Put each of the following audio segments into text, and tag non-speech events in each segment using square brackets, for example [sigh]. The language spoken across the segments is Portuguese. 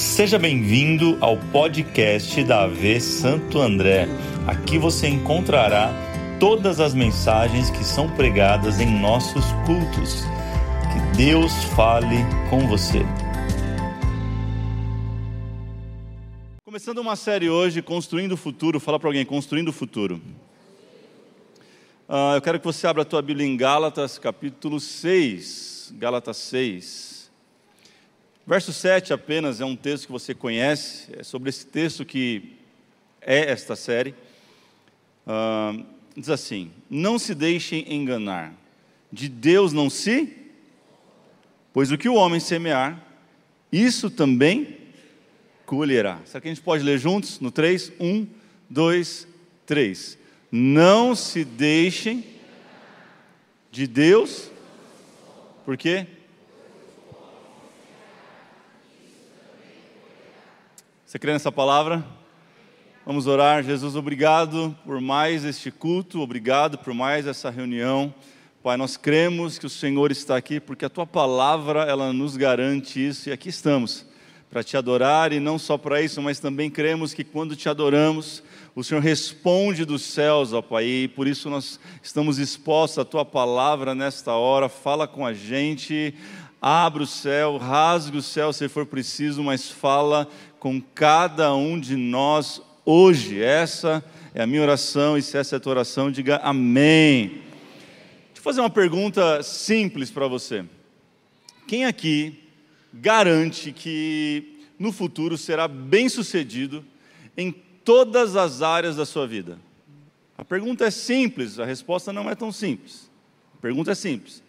Seja bem-vindo ao podcast da AV Santo André. Aqui você encontrará todas as mensagens que são pregadas em nossos cultos. Que Deus fale com você. Começando uma série hoje, Construindo o Futuro. Fala para alguém, Construindo o Futuro. Uh, eu quero que você abra a tua Bíblia em Gálatas, capítulo 6. Gálatas 6. Verso 7 apenas é um texto que você conhece, é sobre esse texto que é esta série. Uh, diz assim: Não se deixem enganar, de Deus não se, pois o que o homem semear, isso também colherá. Será que a gente pode ler juntos? No 3? 1, 2, 3. Não se deixem de Deus, por quê? Você crê nessa palavra? Vamos orar. Jesus, obrigado por mais este culto, obrigado por mais essa reunião. Pai, nós cremos que o Senhor está aqui porque a tua palavra ela nos garante isso e aqui estamos para te adorar e não só para isso, mas também cremos que quando te adoramos, o Senhor responde dos céus, ó Pai, e por isso nós estamos expostos à tua palavra nesta hora. Fala com a gente, abre o céu, rasgue o céu se for preciso, mas fala com cada um de nós hoje. Essa é a minha oração, e se essa é a tua oração, diga amém. Deixa eu fazer uma pergunta simples para você. Quem aqui garante que no futuro será bem sucedido em todas as áreas da sua vida? A pergunta é simples, a resposta não é tão simples. A pergunta é simples.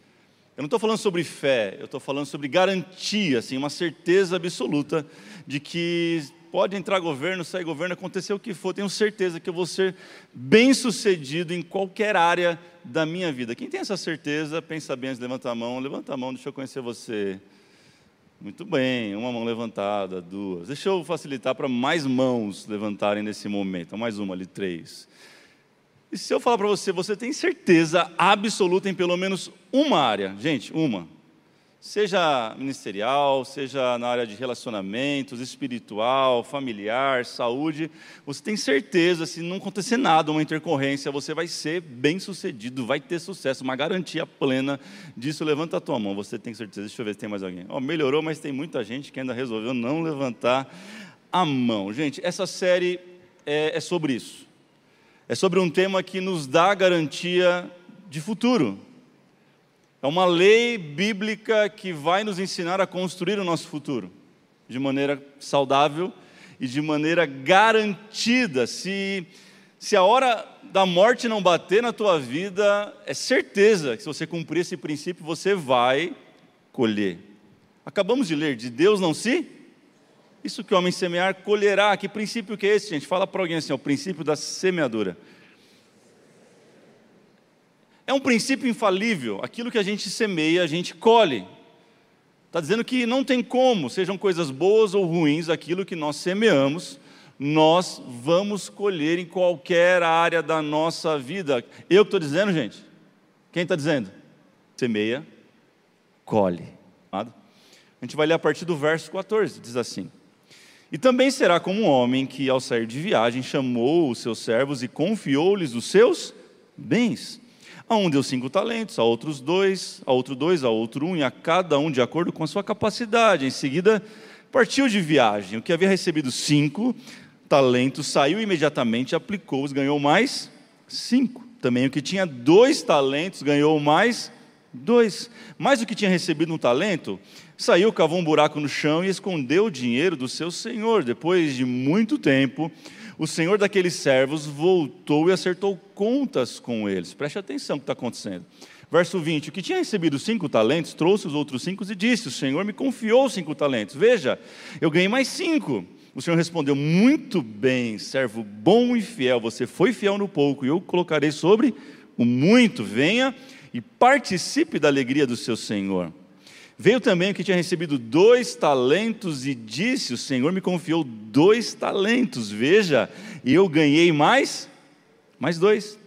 Eu não estou falando sobre fé, eu estou falando sobre garantia, assim, uma certeza absoluta de que pode entrar governo, sair governo, acontecer o que for, tenho certeza que eu vou ser bem sucedido em qualquer área da minha vida. Quem tem essa certeza, pensa bem, levanta a mão, levanta a mão, deixa eu conhecer você. Muito bem, uma mão levantada, duas. Deixa eu facilitar para mais mãos levantarem nesse momento. Mais uma ali, três. E se eu falar para você, você tem certeza absoluta em pelo menos uma área, gente, uma. Seja ministerial, seja na área de relacionamentos, espiritual, familiar, saúde, você tem certeza, se não acontecer nada, uma intercorrência, você vai ser bem sucedido, vai ter sucesso, uma garantia plena disso. Levanta a tua mão, você tem certeza. Deixa eu ver se tem mais alguém. Oh, melhorou, mas tem muita gente que ainda resolveu não levantar a mão. Gente, essa série é, é sobre isso é sobre um tema que nos dá garantia de futuro. É uma lei bíblica que vai nos ensinar a construir o nosso futuro de maneira saudável e de maneira garantida. Se, se a hora da morte não bater na tua vida, é certeza que se você cumprir esse princípio, você vai colher. Acabamos de ler: de Deus não se isso que o homem semear, colherá. Que princípio que é esse, gente? Fala para alguém assim, o princípio da semeadura. É um princípio infalível. Aquilo que a gente semeia, a gente colhe. Está dizendo que não tem como, sejam coisas boas ou ruins, aquilo que nós semeamos, nós vamos colher em qualquer área da nossa vida. Eu estou dizendo, gente? Quem está dizendo? Semeia, colhe. A gente vai ler a partir do verso 14, diz assim: e também será como um homem que, ao sair de viagem, chamou os seus servos e confiou-lhes os seus bens. A um deu cinco talentos, a outros dois, a outro dois, a outro um, e a cada um de acordo com a sua capacidade. Em seguida, partiu de viagem. O que havia recebido cinco talentos saiu imediatamente, aplicou-os, ganhou mais cinco. Também o que tinha dois talentos ganhou mais dois. Mais o que tinha recebido um talento Saiu, cavou um buraco no chão e escondeu o dinheiro do seu senhor. Depois de muito tempo, o senhor daqueles servos voltou e acertou contas com eles. Preste atenção no que está acontecendo. Verso 20: O que tinha recebido cinco talentos, trouxe os outros cinco e disse: O senhor me confiou cinco talentos. Veja, eu ganhei mais cinco. O senhor respondeu: Muito bem, servo bom e fiel. Você foi fiel no pouco, e eu colocarei sobre o muito. Venha e participe da alegria do seu senhor. Veio também o que tinha recebido dois talentos e disse: O Senhor me confiou dois talentos, veja, e eu ganhei mais, mais dois.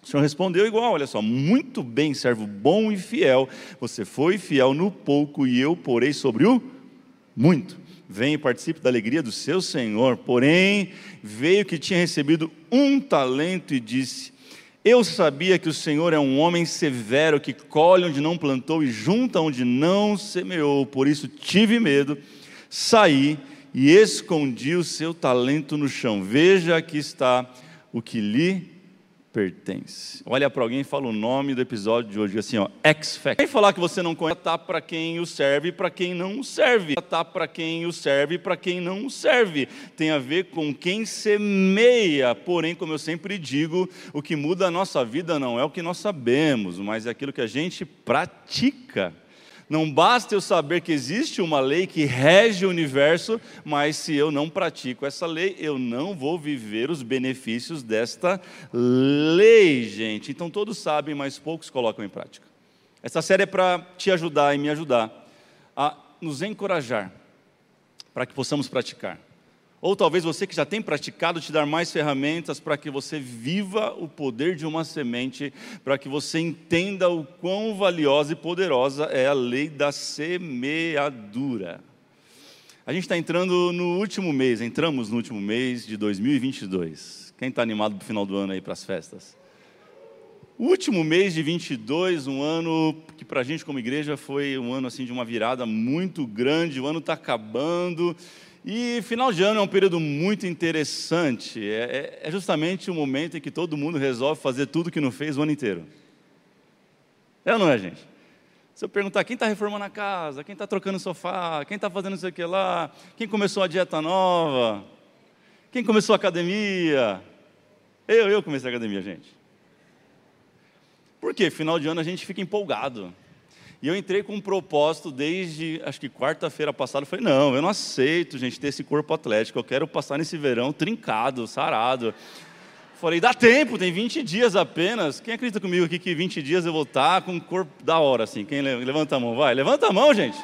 O Senhor respondeu igual: Olha só, muito bem, servo bom e fiel, você foi fiel no pouco e eu porei sobre o muito. Vem e participe da alegria do seu Senhor. Porém, veio que tinha recebido um talento e disse: Eu sabia que o Senhor é um homem severo, que colhe onde não plantou e junta onde não semeou. Por isso tive medo, saí e escondi o seu talento no chão. Veja aqui está o que lhe pertence. Olha para alguém e fala o nome do episódio de hoje, assim, ó, X Factor. Quem falar que você não conhece, tá para quem o serve e para quem não o serve. Tá para quem o serve e para quem não o serve. Tem a ver com quem semeia. Porém, como eu sempre digo, o que muda a nossa vida não é o que nós sabemos, mas é aquilo que a gente pratica. Não basta eu saber que existe uma lei que rege o universo, mas se eu não pratico essa lei, eu não vou viver os benefícios desta lei, gente. Então todos sabem, mas poucos colocam em prática. Essa série é para te ajudar e me ajudar a nos encorajar para que possamos praticar. Ou talvez você que já tem praticado te dar mais ferramentas para que você viva o poder de uma semente, para que você entenda o quão valiosa e poderosa é a lei da semeadura. A gente está entrando no último mês, entramos no último mês de 2022. Quem está animado para o final do ano aí para as festas? O último mês de 22, um ano que para a gente como igreja foi um ano assim de uma virada muito grande. O ano está acabando e final de ano é um período muito interessante. É, é, é, justamente o momento em que todo mundo resolve fazer tudo que não fez o ano inteiro. É ou não é, gente? Se eu perguntar quem está reformando a casa, quem está trocando o sofá, quem está fazendo isso aqui lá, quem começou a dieta nova, quem começou a academia. Eu, eu comecei a academia, gente. Por quê? Final de ano a gente fica empolgado. E eu entrei com um propósito desde, acho que quarta-feira passada. Eu falei, não, eu não aceito, gente, ter esse corpo atlético. Eu quero passar nesse verão trincado, sarado. Falei, dá tempo, tem 20 dias apenas. Quem acredita comigo aqui que 20 dias eu vou estar com um corpo da hora, assim? Quem levanta a mão? Vai, levanta a mão, gente.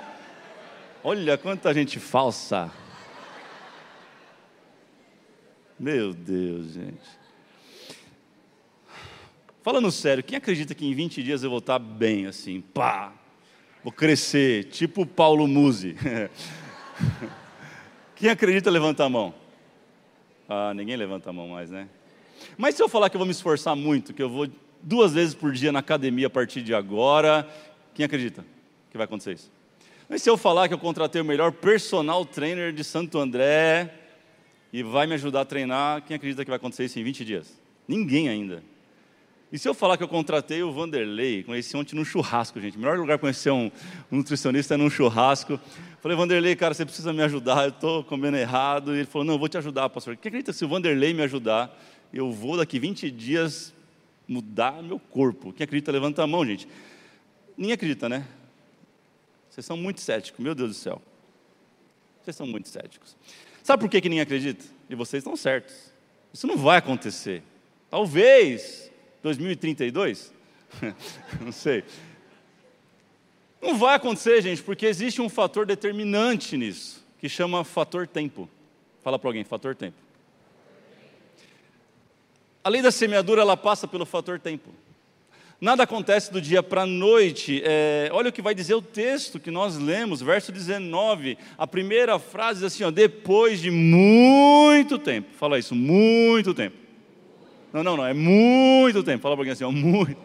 Olha quanta gente falsa. Meu Deus, gente. Falando sério, quem acredita que em 20 dias eu vou estar bem, assim, pá, Vou crescer, tipo Paulo Musi. [laughs] Quem acredita, levanta a mão. Ah, ninguém levanta a mão mais, né? Mas se eu falar que eu vou me esforçar muito, que eu vou duas vezes por dia na academia a partir de agora, quem acredita que vai acontecer isso? Mas se eu falar que eu contratei o melhor personal trainer de Santo André e vai me ajudar a treinar, quem acredita que vai acontecer isso em 20 dias? Ninguém ainda. E se eu falar que eu contratei o Vanderlei, conheci ontem num churrasco, gente. O melhor lugar para conhecer um, um, nutricionista é num churrasco. Falei, Vanderlei, cara, você precisa me ajudar, eu estou comendo errado. E ele falou, não, eu vou te ajudar, pastor. Quem acredita se o Vanderlei me ajudar, eu vou daqui 20 dias mudar meu corpo. Quem acredita, levanta a mão, gente. Ninguém acredita, né? Vocês são muito céticos, meu Deus do céu. Vocês são muito céticos. Sabe por que, que ninguém acredita? E vocês estão certos. Isso não vai acontecer. Talvez 2032? [laughs] Não sei. Não vai acontecer, gente, porque existe um fator determinante nisso, que chama fator tempo. Fala para alguém, fator tempo. A lei da semeadura, ela passa pelo fator tempo. Nada acontece do dia para a noite. É, olha o que vai dizer o texto que nós lemos, verso 19. A primeira frase diz assim: ó, depois de muito tempo. Fala isso, muito tempo. Não, não, não, é muito tempo. Fala para alguém assim, ó, muito.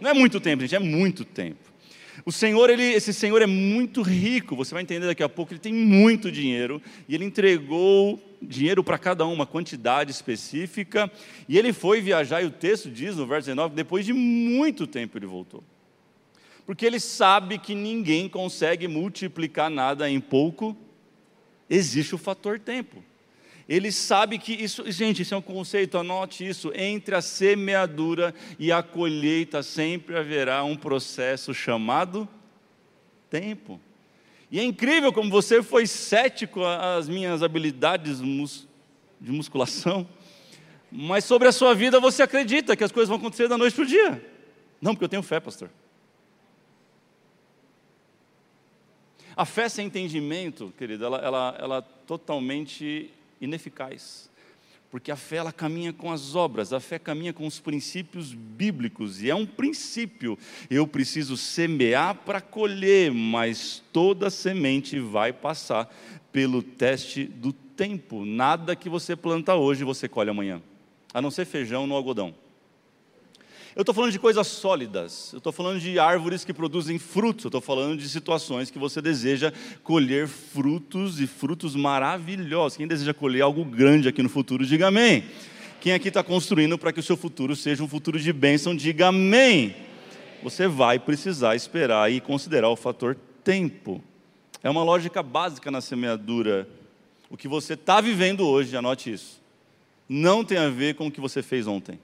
Não é muito tempo, gente, é muito tempo. O Senhor, ele, esse Senhor é muito rico, você vai entender daqui a pouco, ele tem muito dinheiro, e ele entregou dinheiro para cada um, uma quantidade específica, e ele foi viajar, e o texto diz no verso 19, depois de muito tempo ele voltou. Porque ele sabe que ninguém consegue multiplicar nada em pouco, existe o fator tempo. Ele sabe que isso, gente, isso é um conceito, anote isso. Entre a semeadura e a colheita sempre haverá um processo chamado tempo. E é incrível como você foi cético às minhas habilidades de musculação, mas sobre a sua vida você acredita que as coisas vão acontecer da noite para o dia. Não, porque eu tenho fé, pastor. A fé sem entendimento, querido, ela, ela, ela totalmente ineficaz. Porque a fé ela caminha com as obras, a fé caminha com os princípios bíblicos, e é um princípio. Eu preciso semear para colher, mas toda semente vai passar pelo teste do tempo. Nada que você planta hoje você colhe amanhã, a não ser feijão no algodão. Eu estou falando de coisas sólidas, eu estou falando de árvores que produzem frutos, eu estou falando de situações que você deseja colher frutos e frutos maravilhosos. Quem deseja colher algo grande aqui no futuro, diga amém. Quem aqui está construindo para que o seu futuro seja um futuro de bênção, diga amém. Você vai precisar esperar e considerar o fator tempo. É uma lógica básica na semeadura. O que você está vivendo hoje, anote isso, não tem a ver com o que você fez ontem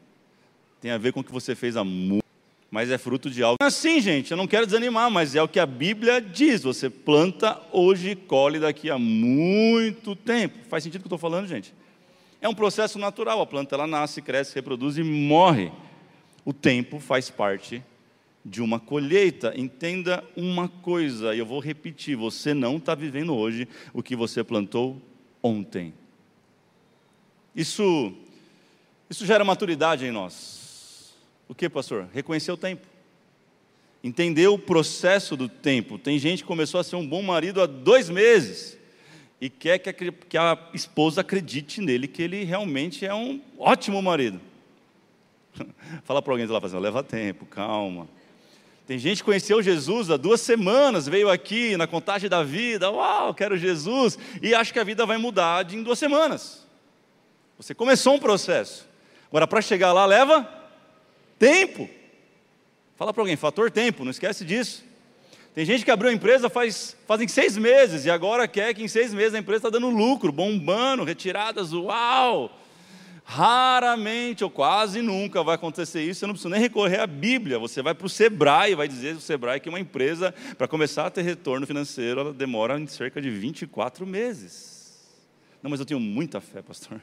tem a ver com o que você fez há muito, mas é fruto de algo. Assim, gente, eu não quero desanimar, mas é o que a Bíblia diz. Você planta hoje e colhe daqui a muito tempo. Faz sentido o que eu estou falando, gente? É um processo natural. A planta ela nasce, cresce, reproduz e morre. O tempo faz parte de uma colheita. Entenda uma coisa, e eu vou repetir: você não está vivendo hoje o que você plantou ontem. Isso, isso gera maturidade em nós. O que, pastor? Reconhecer o tempo. Entender o processo do tempo. Tem gente que começou a ser um bom marido há dois meses e quer que a, que a esposa acredite nele que ele realmente é um ótimo marido. [laughs] Fala para alguém lá, fazendo, leva tempo, calma. Tem gente que conheceu Jesus há duas semanas, veio aqui na contagem da vida, uau, quero Jesus, e acha que a vida vai mudar em duas semanas. Você começou um processo. Agora, para chegar lá, leva Tempo. Fala para alguém, fator tempo, não esquece disso. Tem gente que abriu a empresa faz, fazem seis meses e agora quer que em seis meses a empresa está dando lucro, bombando, retiradas, uau! Raramente ou quase nunca vai acontecer isso, você não precisa nem recorrer à Bíblia, você vai para o Sebrae e vai dizer o Sebrae que uma empresa, para começar a ter retorno financeiro, ela demora em cerca de 24 meses. Não, mas eu tenho muita fé, pastor.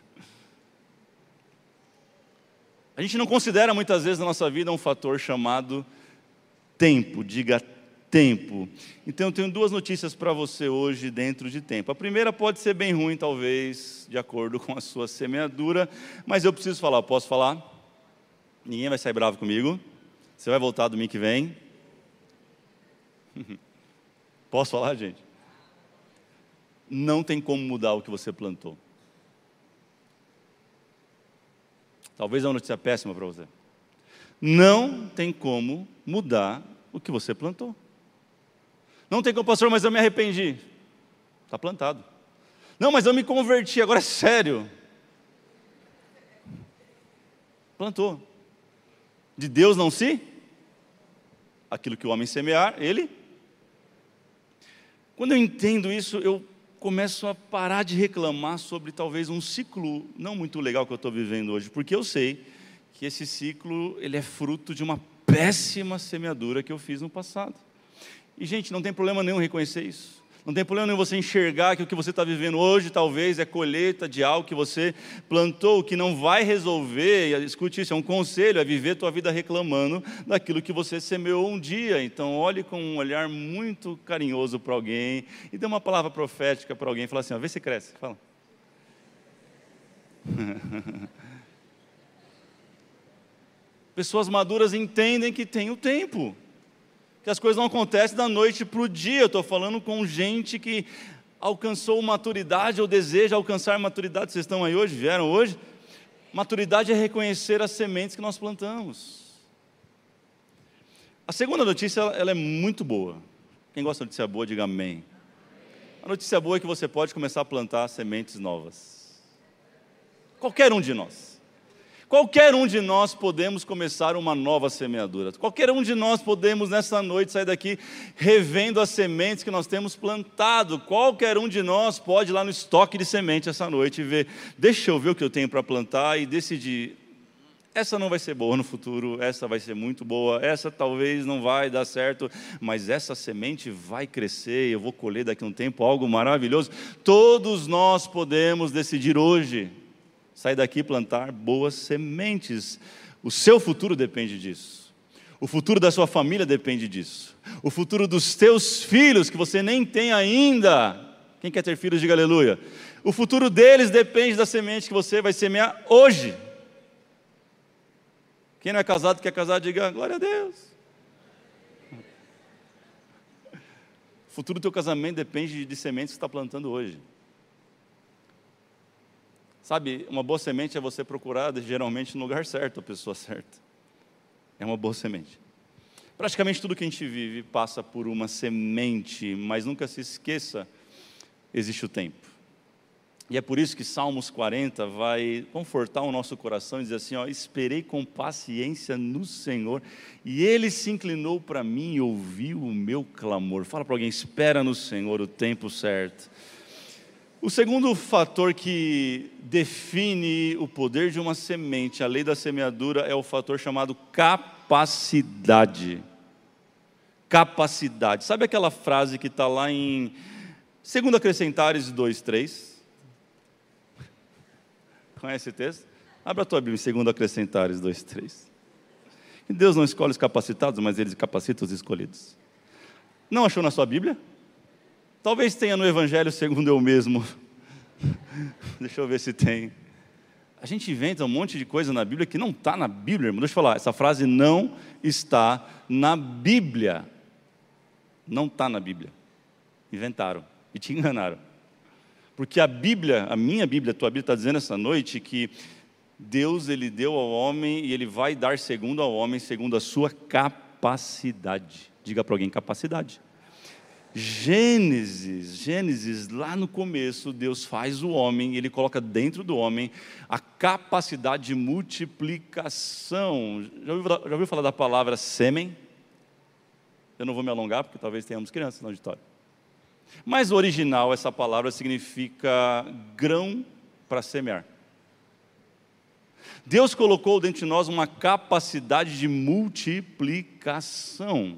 A gente não considera muitas vezes na nossa vida um fator chamado tempo, diga tempo. Então eu tenho duas notícias para você hoje dentro de tempo. A primeira pode ser bem ruim, talvez, de acordo [laughs] com a sua semeadura, mas eu preciso falar, posso falar? Ninguém vai sair bravo comigo. Você vai voltar domingo que vem? [laughs] Posso falar, gente? Não tem como mudar o que você plantou. Talvez é uma notícia péssima para você. Não tem como mudar o que você plantou. Não tem como, pastor, mas eu me arrependi. Está plantado. Não, mas eu me converti, agora é sério. Plantou. De Deus não se? Aquilo que o homem semear, ele. Quando eu entendo isso, eu começo a parar de reclamar sobre talvez um ciclo não muito legal que eu estou vivendo hoje, porque eu sei que esse ciclo ele é fruto de uma péssima semeadura que eu fiz no passado. E gente, não tem problema nenhum reconhecer isso. Não tem problema nenhum você enxergar que o que você está vivendo hoje talvez é colheita de algo que você plantou, que não vai resolver, escute isso, é um conselho, é viver tua vida reclamando daquilo que você semeou um dia. Então olhe com um olhar muito carinhoso para alguém e dê uma palavra profética para alguém, fala assim, ó, vê se cresce, fala. [laughs] Pessoas maduras entendem que tem o tempo que as coisas não acontecem da noite para o dia. Eu estou falando com gente que alcançou maturidade ou deseja alcançar maturidade. Vocês estão aí hoje? Vieram hoje? Maturidade é reconhecer as sementes que nós plantamos. A segunda notícia ela é muito boa. Quem gosta de notícia boa, diga amém. A notícia boa é que você pode começar a plantar sementes novas. Qualquer um de nós. Qualquer um de nós podemos começar uma nova semeadura. Qualquer um de nós podemos nessa noite sair daqui revendo as sementes que nós temos plantado. Qualquer um de nós pode ir lá no estoque de semente essa noite e ver, deixa eu ver o que eu tenho para plantar e decidir. Essa não vai ser boa no futuro, essa vai ser muito boa, essa talvez não vai dar certo, mas essa semente vai crescer eu vou colher daqui a um tempo algo maravilhoso. Todos nós podemos decidir hoje Sair daqui e plantar boas sementes. O seu futuro depende disso. O futuro da sua família depende disso. O futuro dos teus filhos, que você nem tem ainda. Quem quer ter filhos, diga aleluia. O futuro deles depende da semente que você vai semear hoje. Quem não é casado, quer casar, diga glória a Deus. O futuro do teu casamento depende de sementes que você está plantando hoje. Sabe, uma boa semente é você procurar geralmente no lugar certo, a pessoa certa. É uma boa semente. Praticamente tudo que a gente vive passa por uma semente, mas nunca se esqueça, existe o tempo. E é por isso que Salmos 40 vai confortar o nosso coração e dizer assim: ó, esperei com paciência no Senhor, e Ele se inclinou para mim e ouviu o meu clamor. Fala para alguém: espera no Senhor o tempo certo. O segundo fator que define o poder de uma semente, a lei da semeadura, é o fator chamado capacidade. Capacidade. Sabe aquela frase que está lá em 2 Acrescentares 2, 3? Conhece esse texto? Abra a tua Bíblia, segundo Acrescentares 2, 3. Deus não escolhe os capacitados, mas Ele capacita os escolhidos. Não achou na sua Bíblia? Talvez tenha no Evangelho segundo eu mesmo. [laughs] Deixa eu ver se tem. A gente inventa um monte de coisa na Bíblia que não está na Bíblia, irmão. Deixa eu falar, essa frase não está na Bíblia. Não está na Bíblia. Inventaram e te enganaram. Porque a Bíblia, a minha Bíblia, a tua Bíblia está dizendo essa noite que Deus ele deu ao homem e ele vai dar segundo ao homem, segundo a sua capacidade. Diga para alguém capacidade. Gênesis, Gênesis, lá no começo, Deus faz o homem, ele coloca dentro do homem a capacidade de multiplicação. Já ouviu, já ouviu falar da palavra sêmen? Eu não vou me alongar, porque talvez tenhamos crianças no auditório. Mas original, essa palavra significa grão para semear. Deus colocou dentro de nós uma capacidade de multiplicação.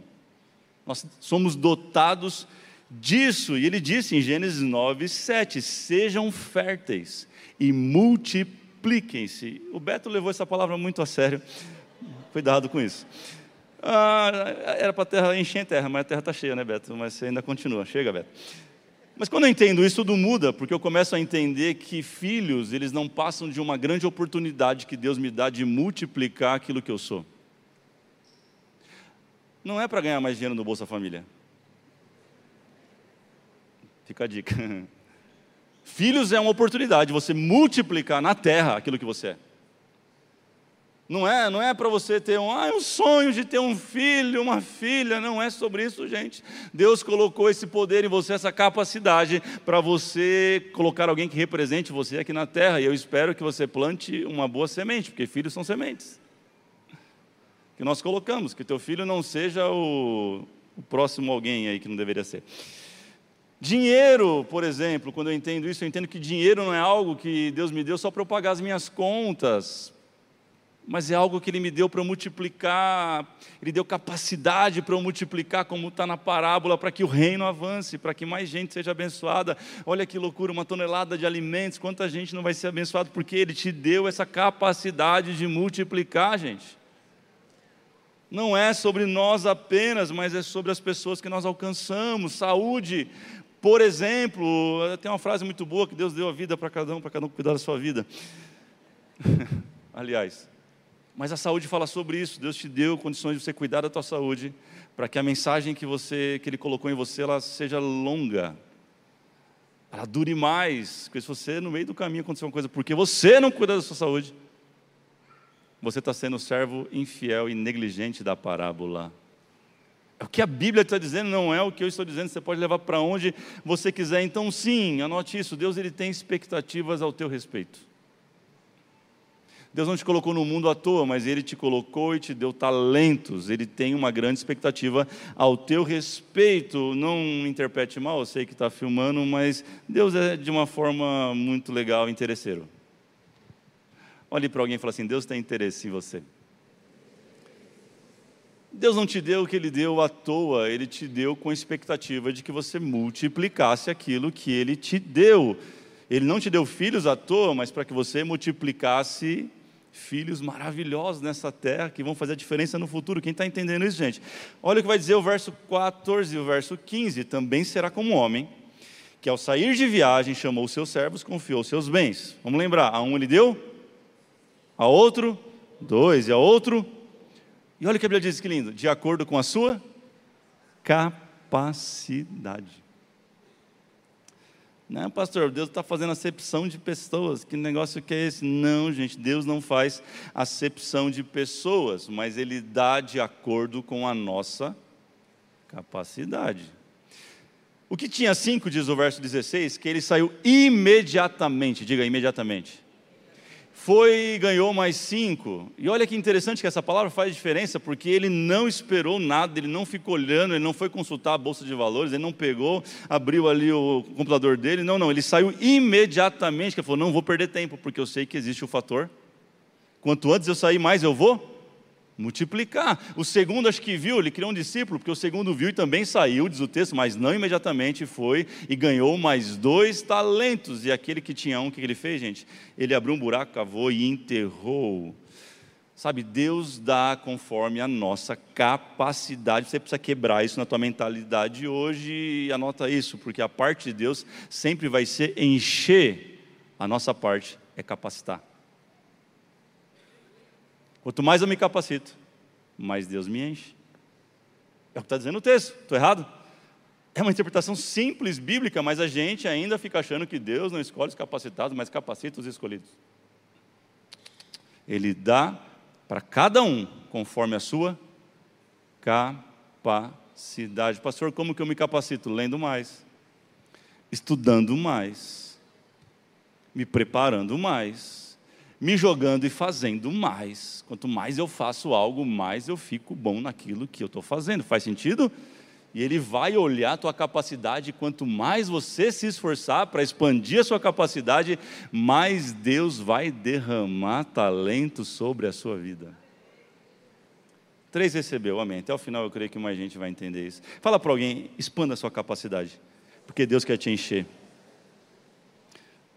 Nós somos dotados disso, e ele disse em Gênesis 9, 7: sejam férteis e multipliquem-se. O Beto levou essa palavra muito a sério, cuidado com isso. Ah, era para a terra encher a terra, mas a terra está cheia, né, Beto? Mas você ainda continua. Chega, Beto. Mas quando eu entendo isso, tudo muda, porque eu começo a entender que filhos, eles não passam de uma grande oportunidade que Deus me dá de multiplicar aquilo que eu sou. Não é para ganhar mais dinheiro no Bolsa Família. Fica a dica. [laughs] Filhos é uma oportunidade de você multiplicar na terra aquilo que você é. Não é, não é para você ter um, ah, um sonho de ter um filho, uma filha, não é sobre isso, gente. Deus colocou esse poder em você, essa capacidade para você colocar alguém que represente você aqui na terra. E eu espero que você plante uma boa semente, porque filhos são sementes. Que nós colocamos, que teu filho não seja o, o próximo alguém aí que não deveria ser. Dinheiro, por exemplo, quando eu entendo isso, eu entendo que dinheiro não é algo que Deus me deu só para eu pagar as minhas contas, mas é algo que Ele me deu para multiplicar, Ele deu capacidade para eu multiplicar, como está na parábola, para que o reino avance, para que mais gente seja abençoada. Olha que loucura, uma tonelada de alimentos, quanta gente não vai ser abençoada, porque Ele te deu essa capacidade de multiplicar, gente. Não é sobre nós apenas, mas é sobre as pessoas que nós alcançamos. Saúde, por exemplo, tem uma frase muito boa que Deus deu a vida para cada um, para cada um cuidar da sua vida. [laughs] Aliás, mas a saúde fala sobre isso. Deus te deu condições de você cuidar da tua saúde, para que a mensagem que você que ele colocou em você ela seja longa. Ela dure mais, porque se você no meio do caminho acontecer uma coisa porque você não cuida da sua saúde, você está sendo servo infiel e negligente da parábola. É o que a Bíblia está dizendo, não é o que eu estou dizendo, você pode levar para onde você quiser. Então, sim, anote isso: Deus ele tem expectativas ao teu respeito. Deus não te colocou no mundo à toa, mas Ele te colocou e te deu talentos. Ele tem uma grande expectativa ao teu respeito. Não interprete mal, eu sei que está filmando, mas Deus é de uma forma muito legal, interesseiro. Olhe para alguém e fala assim: Deus tem interesse em você. Deus não te deu o que Ele deu à toa, Ele te deu com a expectativa de que você multiplicasse aquilo que Ele te deu. Ele não te deu filhos à toa, mas para que você multiplicasse filhos maravilhosos nessa terra que vão fazer a diferença no futuro. Quem está entendendo isso, gente? Olha o que vai dizer o verso 14 e o verso 15: também será como homem que ao sair de viagem chamou seus servos, confiou seus bens. Vamos lembrar, a um ele deu, a outro, dois, e a outro. E olha o que a Bíblia diz que lindo, de acordo com a sua capacidade. Não, pastor, Deus está fazendo acepção de pessoas. Que negócio que é esse? Não, gente, Deus não faz acepção de pessoas, mas Ele dá de acordo com a nossa capacidade. O que tinha cinco, diz o verso 16, que ele saiu imediatamente, diga imediatamente foi e ganhou mais cinco. E olha que interessante que essa palavra faz diferença, porque ele não esperou nada, ele não ficou olhando, ele não foi consultar a bolsa de valores, ele não pegou, abriu ali o computador dele, não, não, ele saiu imediatamente, que ele falou: não vou perder tempo, porque eu sei que existe o fator. Quanto antes eu sair, mais eu vou multiplicar. O segundo, acho que viu, ele criou um discípulo, porque o segundo viu e também saiu, diz o texto, mas não imediatamente foi e ganhou mais dois talentos. E aquele que tinha um, o que ele fez, gente? Ele abriu um buraco, cavou e enterrou. Sabe, Deus dá conforme a nossa capacidade. Você precisa quebrar isso na tua mentalidade hoje e anota isso, porque a parte de Deus sempre vai ser encher, a nossa parte é capacitar. Quanto mais eu me capacito, mais Deus me enche. É o que está dizendo o texto, estou errado? É uma interpretação simples bíblica, mas a gente ainda fica achando que Deus não escolhe os capacitados, mas capacita os escolhidos. Ele dá para cada um conforme a sua capacidade. Pastor, como que eu me capacito? Lendo mais, estudando mais, me preparando mais me jogando e fazendo mais. Quanto mais eu faço algo, mais eu fico bom naquilo que eu estou fazendo. Faz sentido? E ele vai olhar a tua capacidade, quanto mais você se esforçar para expandir a sua capacidade, mais Deus vai derramar talento sobre a sua vida. Três recebeu, amém. Até o final eu creio que mais gente vai entender isso. Fala para alguém, expanda a sua capacidade, porque Deus quer te encher.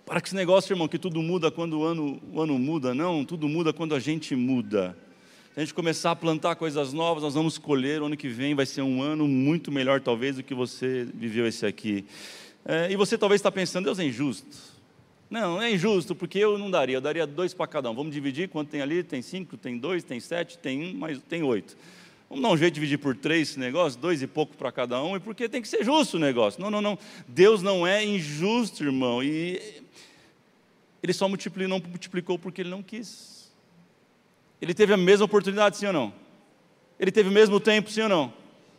Para que esse negócio, irmão, que tudo muda quando o ano, o ano muda, não, tudo muda quando a gente muda. Se a gente começar a plantar coisas novas, nós vamos colher, o ano que vem vai ser um ano muito melhor, talvez, do que você viveu esse aqui. É, e você talvez está pensando, Deus é injusto. Não, é injusto, porque eu não daria, eu daria dois para cada um. Vamos dividir, quanto tem ali? Tem cinco, tem dois, tem sete, tem um, mas tem oito. Vamos dar um jeito de dividir por três esse negócio, dois e pouco para cada um, e porque tem que ser justo o negócio. Não, não, não. Deus não é injusto, irmão. E ele só multiplicou, não multiplicou porque ele não quis. Ele teve a mesma oportunidade, sim ou não? Ele teve o mesmo tempo, sim ou não?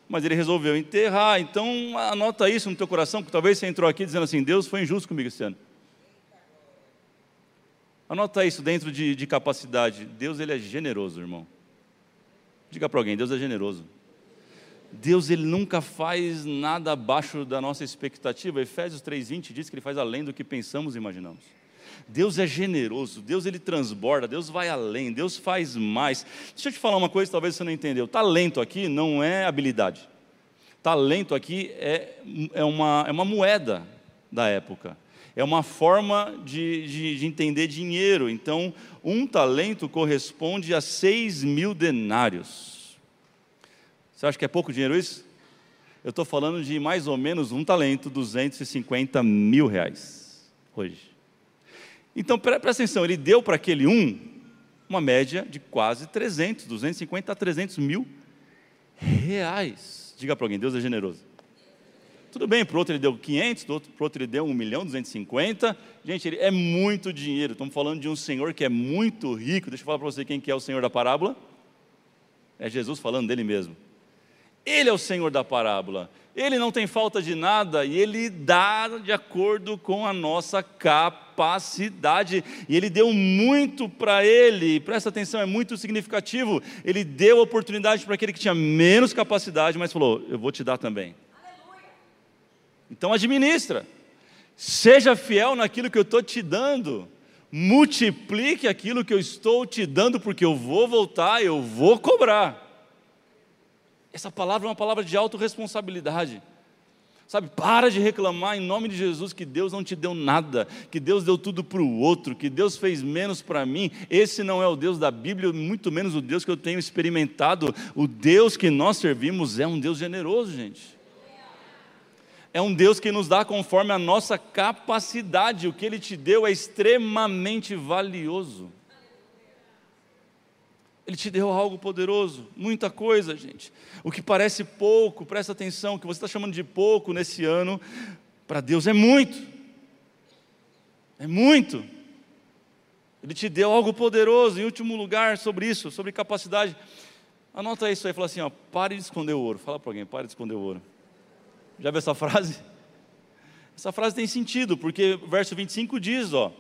Mas ele resolveu enterrar. Então, anota isso no teu coração, porque talvez você entrou aqui dizendo assim: Deus foi injusto comigo esse ano. Anota isso dentro de, de capacidade. Deus ele é generoso, irmão. Diga para alguém: Deus é generoso. Deus ele nunca faz nada abaixo da nossa expectativa. Efésios 3:20 diz que ele faz além do que pensamos e imaginamos. Deus é generoso, Deus ele transborda, Deus vai além, Deus faz mais. Deixa eu te falar uma coisa, talvez você não entendeu. Talento aqui não é habilidade. Talento aqui é, é, uma, é uma moeda da época. É uma forma de, de, de entender dinheiro. Então, um talento corresponde a 6 mil denários. Você acha que é pouco dinheiro isso? Eu estou falando de mais ou menos um talento, 250 mil reais hoje. Então, presta atenção, ele deu para aquele um uma média de quase 300, 250 a 300 mil reais. Diga para alguém, Deus é generoso. Tudo bem, para o outro ele deu 500, para o outro, outro ele deu 1 milhão, 250. Gente, ele é muito dinheiro. Estamos falando de um senhor que é muito rico. Deixa eu falar para você quem que é o senhor da parábola. É Jesus falando dele mesmo. Ele é o senhor da parábola. Ele não tem falta de nada e ele dá de acordo com a nossa capacidade. E ele deu muito para ele, presta atenção, é muito significativo. Ele deu oportunidade para aquele que tinha menos capacidade, mas falou: Eu vou te dar também. Aleluia. Então administra, seja fiel naquilo que eu estou te dando multiplique aquilo que eu estou te dando, porque eu vou voltar, eu vou cobrar. Essa palavra é uma palavra de autorresponsabilidade. Sabe, para de reclamar em nome de Jesus que Deus não te deu nada, que Deus deu tudo para o outro, que Deus fez menos para mim. Esse não é o Deus da Bíblia, muito menos o Deus que eu tenho experimentado. O Deus que nós servimos é um Deus generoso, gente. É um Deus que nos dá conforme a nossa capacidade. O que Ele te deu é extremamente valioso. Ele te deu algo poderoso, muita coisa, gente. O que parece pouco, presta atenção, o que você está chamando de pouco nesse ano, para Deus é muito. É muito. Ele te deu algo poderoso. Em último lugar, sobre isso, sobre capacidade. Anota isso aí, fala assim: ó, pare de esconder o ouro. Fala para alguém, pare de esconder o ouro. Já viu essa [laughs] frase? Essa frase tem sentido, porque o verso 25 diz: ó,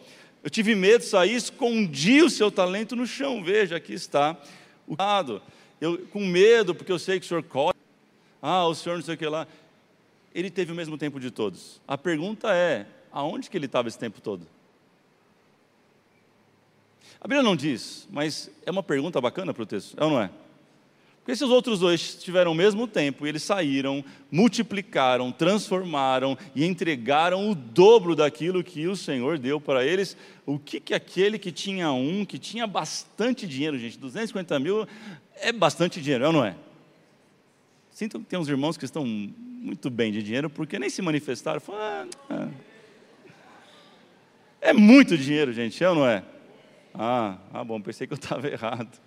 eu tive medo, saí, escondi o seu talento no chão. Veja, aqui está o lado. Eu com medo, porque eu sei que o senhor corre. Ah, o senhor não sei o que lá. Ele teve o mesmo tempo de todos. A pergunta é: aonde que ele estava esse tempo todo? A Bíblia não diz, mas é uma pergunta bacana para o texto, é ou não é? Os outros dois tiveram o mesmo tempo e eles saíram, multiplicaram, transformaram e entregaram o dobro daquilo que o Senhor deu para eles, o que, que aquele que tinha um, que tinha bastante dinheiro, gente, 250 mil é bastante dinheiro, é ou não é? Sinto que tem uns irmãos que estão muito bem de dinheiro porque nem se manifestaram. Falaram, ah, é muito dinheiro, gente, é ou não é? Ah, ah bom, pensei que eu estava [laughs] errado.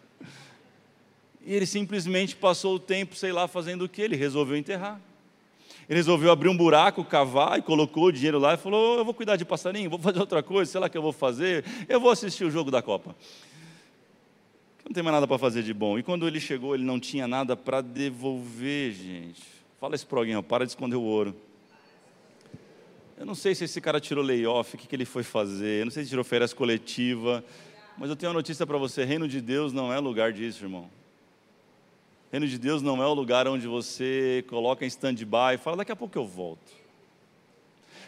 E ele simplesmente passou o tempo, sei lá, fazendo o que? Ele resolveu enterrar. Ele resolveu abrir um buraco, cavar e colocou o dinheiro lá e falou: Eu vou cuidar de passarinho, vou fazer outra coisa, sei lá o que eu vou fazer, eu vou assistir o jogo da Copa. Não tem mais nada para fazer de bom. E quando ele chegou, ele não tinha nada para devolver, gente. Fala para alguém, para de esconder o ouro. Eu não sei se esse cara tirou layoff, o que, que ele foi fazer, eu não sei se tirou férias coletiva, mas eu tenho uma notícia para você: reino de Deus não é lugar disso, irmão. Reino de Deus não é o lugar onde você coloca em stand-by e fala, daqui a pouco eu volto.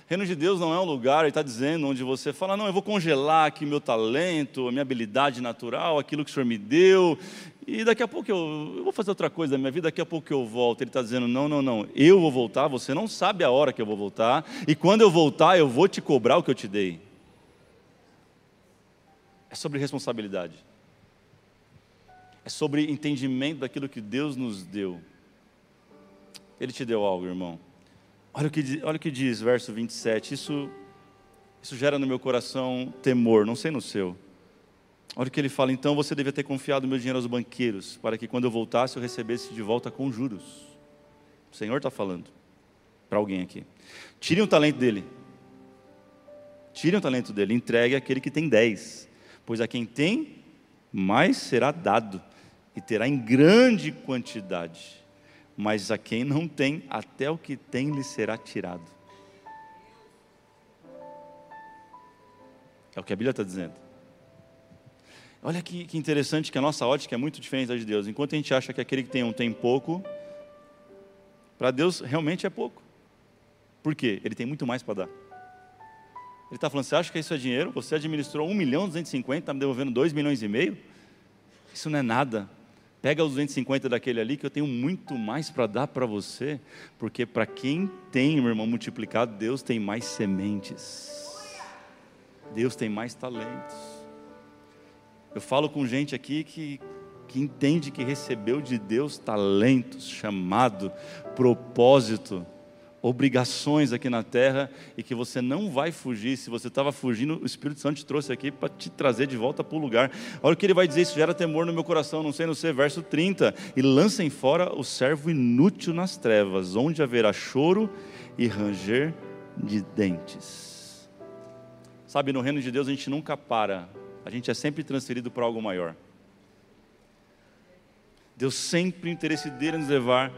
Reino de Deus não é um lugar, ele está dizendo, onde você fala, não, eu vou congelar aqui meu talento, minha habilidade natural, aquilo que o Senhor me deu, e daqui a pouco eu, eu vou fazer outra coisa da minha vida, daqui a pouco eu volto. Ele está dizendo, não, não, não, eu vou voltar, você não sabe a hora que eu vou voltar, e quando eu voltar, eu vou te cobrar o que eu te dei. É sobre responsabilidade é sobre entendimento daquilo que Deus nos deu. Ele te deu algo, irmão. Olha o que, olha o que diz, verso 27. Isso, isso gera no meu coração temor, não sei no seu. Olha o que ele fala, então você devia ter confiado meu dinheiro aos banqueiros, para que quando eu voltasse eu recebesse de volta com juros. O Senhor está falando para alguém aqui. Tirem o talento dele. Tirem o talento dele, entregue aquele que tem dez. Pois a quem tem, mais será dado e terá em grande quantidade, mas a quem não tem, até o que tem lhe será tirado. É o que a Bíblia está dizendo. Olha que, que, interessante que a nossa ótica é muito diferente da de Deus. Enquanto a gente acha que aquele que tem um tem pouco, para Deus realmente é pouco. Por quê? Ele tem muito mais para dar. Ele está falando, você acha que isso é dinheiro? Você administrou 1 milhão 250, está me devolvendo 2 milhões e meio? Isso não é nada Pega os 250 daquele ali que eu tenho muito mais para dar para você, porque para quem tem, meu irmão, multiplicado, Deus tem mais sementes. Deus tem mais talentos. Eu falo com gente aqui que, que entende que recebeu de Deus talentos, chamado, propósito obrigações aqui na terra e que você não vai fugir. Se você estava fugindo, o Espírito Santo te trouxe aqui para te trazer de volta para o lugar. Olha o que ele vai dizer: Isso gera temor no meu coração, não sei no ser. Verso 30: E lancem fora o servo inútil nas trevas, onde haverá choro e ranger de dentes. Sabe, no reino de Deus a gente nunca para, a gente é sempre transferido para algo maior. Deus sempre o interesse dele nos levar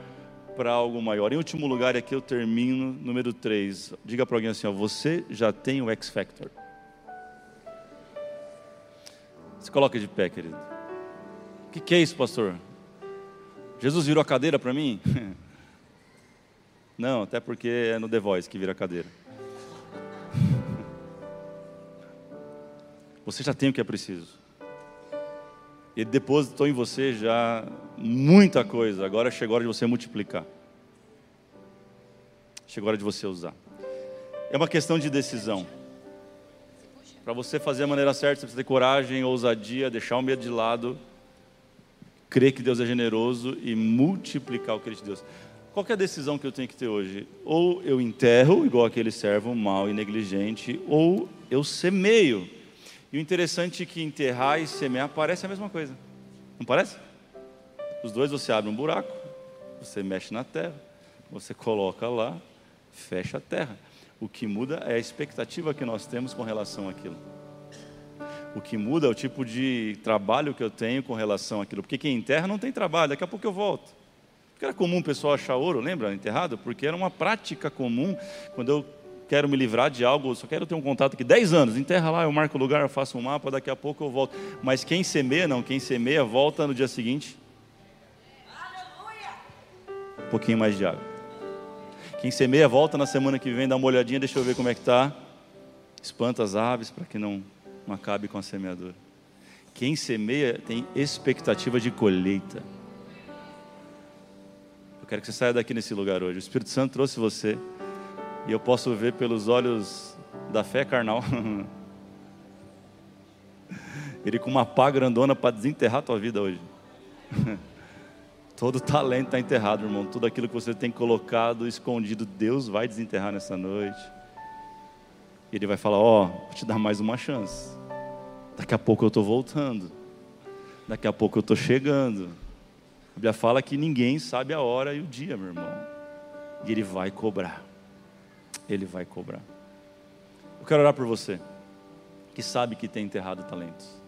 para algo maior. Em último lugar, aqui eu termino, número 3. Diga para alguém assim: ó, você já tem o X Factor. Se coloca de pé, querido. O que, que é isso, pastor? Jesus virou a cadeira para mim? [laughs] Não, até porque é no The Voice que vira a cadeira. [laughs] Você já tem o que é preciso. Ele depositou em você já muita coisa. Agora chegou a hora de você multiplicar. Chegou a hora de você usar. É uma questão de decisão. Para você fazer a maneira certa, você precisa ter coragem, ousadia, deixar o medo de lado, crer que Deus é generoso e multiplicar o que Ele te deu. qual é a decisão que eu tenho que ter hoje? Ou eu enterro, igual aquele servo mau e negligente, ou eu semeio. E o interessante é que enterrar e semear parece a mesma coisa. Não parece? Os dois você abre um buraco, você mexe na terra, você coloca lá, fecha a terra. O que muda é a expectativa que nós temos com relação àquilo. O que muda é o tipo de trabalho que eu tenho com relação àquilo. Porque quem enterra não tem trabalho, daqui a pouco eu volto. Porque era comum o pessoal achar ouro, lembra, enterrado? Porque era uma prática comum quando eu quero me livrar de algo, só quero ter um contato aqui 10 anos, enterra lá, eu marco o lugar, eu faço um mapa, daqui a pouco eu volto. Mas quem semeia, não, quem semeia volta no dia seguinte. Pouquinho mais de água. Quem semeia volta na semana que vem, dá uma olhadinha, deixa eu ver como é que tá. Espanta as aves para que não, não acabe com a semeadura. Quem semeia tem expectativa de colheita. Eu quero que você saia daqui nesse lugar hoje. O Espírito Santo trouxe você e eu posso ver pelos olhos da fé carnal. [laughs] Ele com uma pá grandona para desenterrar a tua vida hoje. [laughs] Todo talento está enterrado, irmão. Tudo aquilo que você tem colocado escondido, Deus vai desenterrar nessa noite. E Ele vai falar: Ó, oh, vou te dar mais uma chance. Daqui a pouco eu estou voltando. Daqui a pouco eu estou chegando. A Bíblia fala que ninguém sabe a hora e o dia, meu irmão. E Ele vai cobrar. Ele vai cobrar. Eu quero orar por você, que sabe que tem enterrado talentos.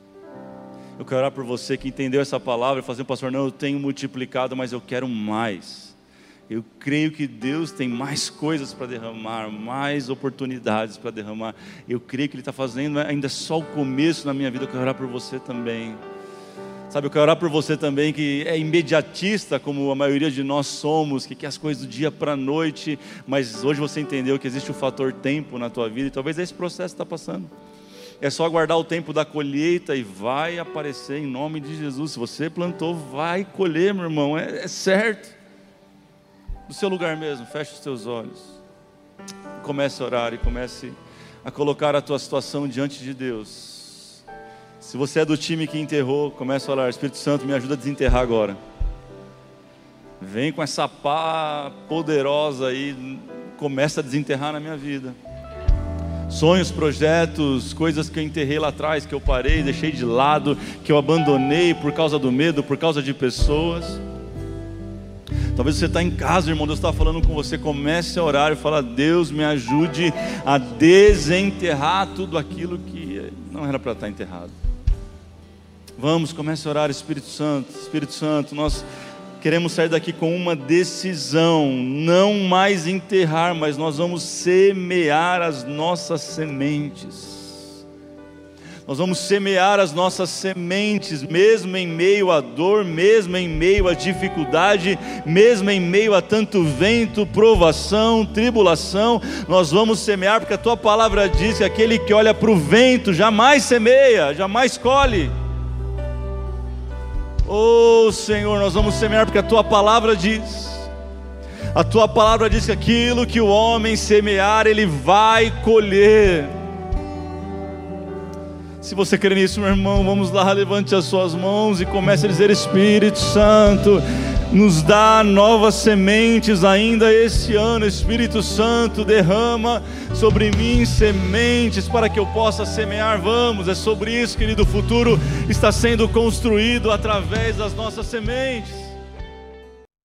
Eu quero orar por você que entendeu essa palavra fazer, pastor, não, eu tenho multiplicado, mas eu quero mais. Eu creio que Deus tem mais coisas para derramar, mais oportunidades para derramar. Eu creio que Ele está fazendo ainda só o começo na minha vida. Eu quero orar por você também. Sabe, eu quero orar por você também que é imediatista, como a maioria de nós somos, que quer as coisas do dia para a noite, mas hoje você entendeu que existe o fator tempo na tua vida e talvez esse processo está passando. É só aguardar o tempo da colheita e vai aparecer em nome de Jesus. Se você plantou, vai colher, meu irmão, é, é certo. Do seu lugar mesmo, feche os teus olhos. Comece a orar e comece a colocar a tua situação diante de Deus. Se você é do time que enterrou, começa a orar, Espírito Santo, me ajuda a desenterrar agora. Vem com essa pá poderosa aí, começa a desenterrar na minha vida. Sonhos, projetos, coisas que eu enterrei lá atrás, que eu parei, deixei de lado, que eu abandonei por causa do medo, por causa de pessoas. Talvez você está em casa, irmão, Deus está falando com você. Comece a orar e fala: Deus me ajude a desenterrar tudo aquilo que não era para estar enterrado. Vamos, comece a orar, Espírito Santo, Espírito Santo, nós queremos sair daqui com uma decisão, não mais enterrar, mas nós vamos semear as nossas sementes. Nós vamos semear as nossas sementes, mesmo em meio à dor, mesmo em meio à dificuldade, mesmo em meio a tanto vento, provação, tribulação. Nós vamos semear, porque a tua palavra diz que aquele que olha para o vento jamais semeia, jamais colhe. Oh Senhor, nós vamos semear porque a tua palavra diz. A tua palavra diz que aquilo que o homem semear, ele vai colher. Se você crê nisso, meu irmão, vamos lá, levante as suas mãos e comece a dizer: Espírito Santo, nos dá novas sementes ainda esse ano. Espírito Santo, derrama sobre mim sementes para que eu possa semear. Vamos, é sobre isso, querido. O futuro está sendo construído através das nossas sementes.